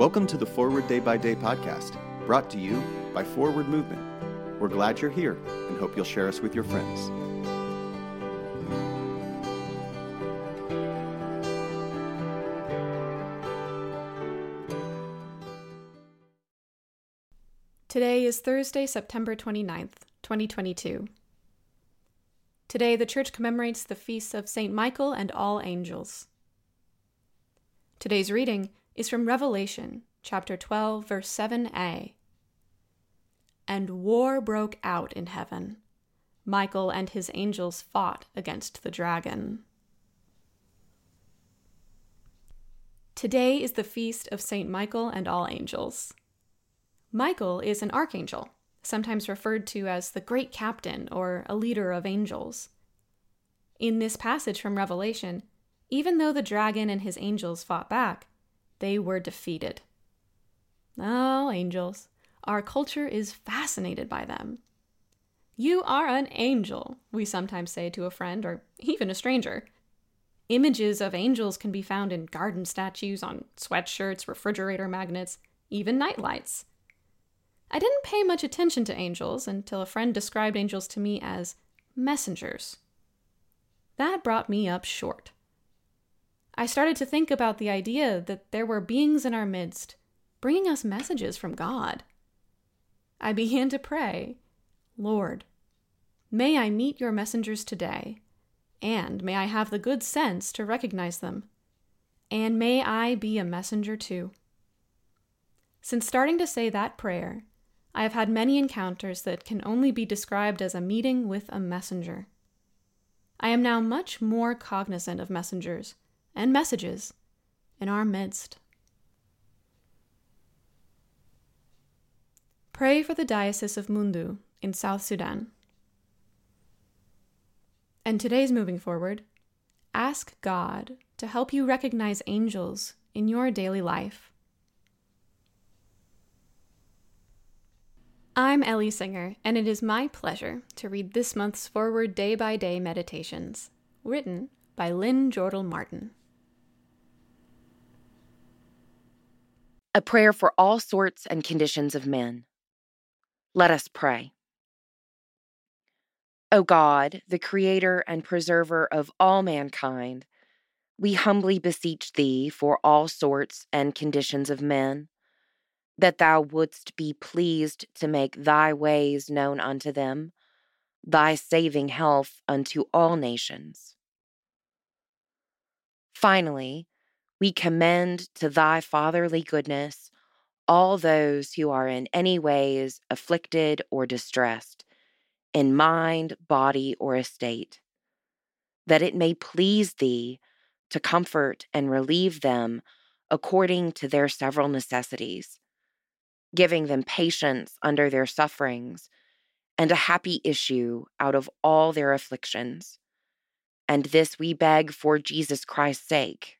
Welcome to the Forward Day by Day podcast, brought to you by Forward Movement. We're glad you're here and hope you'll share us with your friends. Today is Thursday, September 29th, 2022. Today, the Church commemorates the feasts of St. Michael and all angels. Today's reading is from Revelation, chapter 12, verse 7a. And war broke out in heaven. Michael and his angels fought against the dragon. Today is the feast of St. Michael and all angels. Michael is an archangel, sometimes referred to as the great captain or a leader of angels. In this passage from Revelation, even though the dragon and his angels fought back, they were defeated. Oh, angels, our culture is fascinated by them. You are an angel, we sometimes say to a friend or even a stranger. Images of angels can be found in garden statues, on sweatshirts, refrigerator magnets, even nightlights. I didn't pay much attention to angels until a friend described angels to me as messengers. That brought me up short. I started to think about the idea that there were beings in our midst bringing us messages from God. I began to pray, Lord, may I meet your messengers today, and may I have the good sense to recognize them, and may I be a messenger too. Since starting to say that prayer, I have had many encounters that can only be described as a meeting with a messenger. I am now much more cognizant of messengers and messages in our midst. Pray for the Diocese of Mundu in South Sudan. And today's moving forward, ask God to help you recognize angels in your daily life. I'm Ellie Singer, and it is my pleasure to read this month's Forward Day by Day Meditations, written by Lynn Jordal Martin. A prayer for all sorts and conditions of men. Let us pray. O God, the Creator and Preserver of all mankind, we humbly beseech Thee for all sorts and conditions of men that thou wouldst be pleased to make thy ways known unto them, thy saving health unto all nations. Finally, we commend to thy fatherly goodness all those who are in any ways afflicted or distressed, in mind, body, or estate, that it may please thee to comfort and relieve them according to their several necessities giving them patience under their sufferings, and a happy issue out of all their afflictions. And this we beg for Jesus Christ's sake.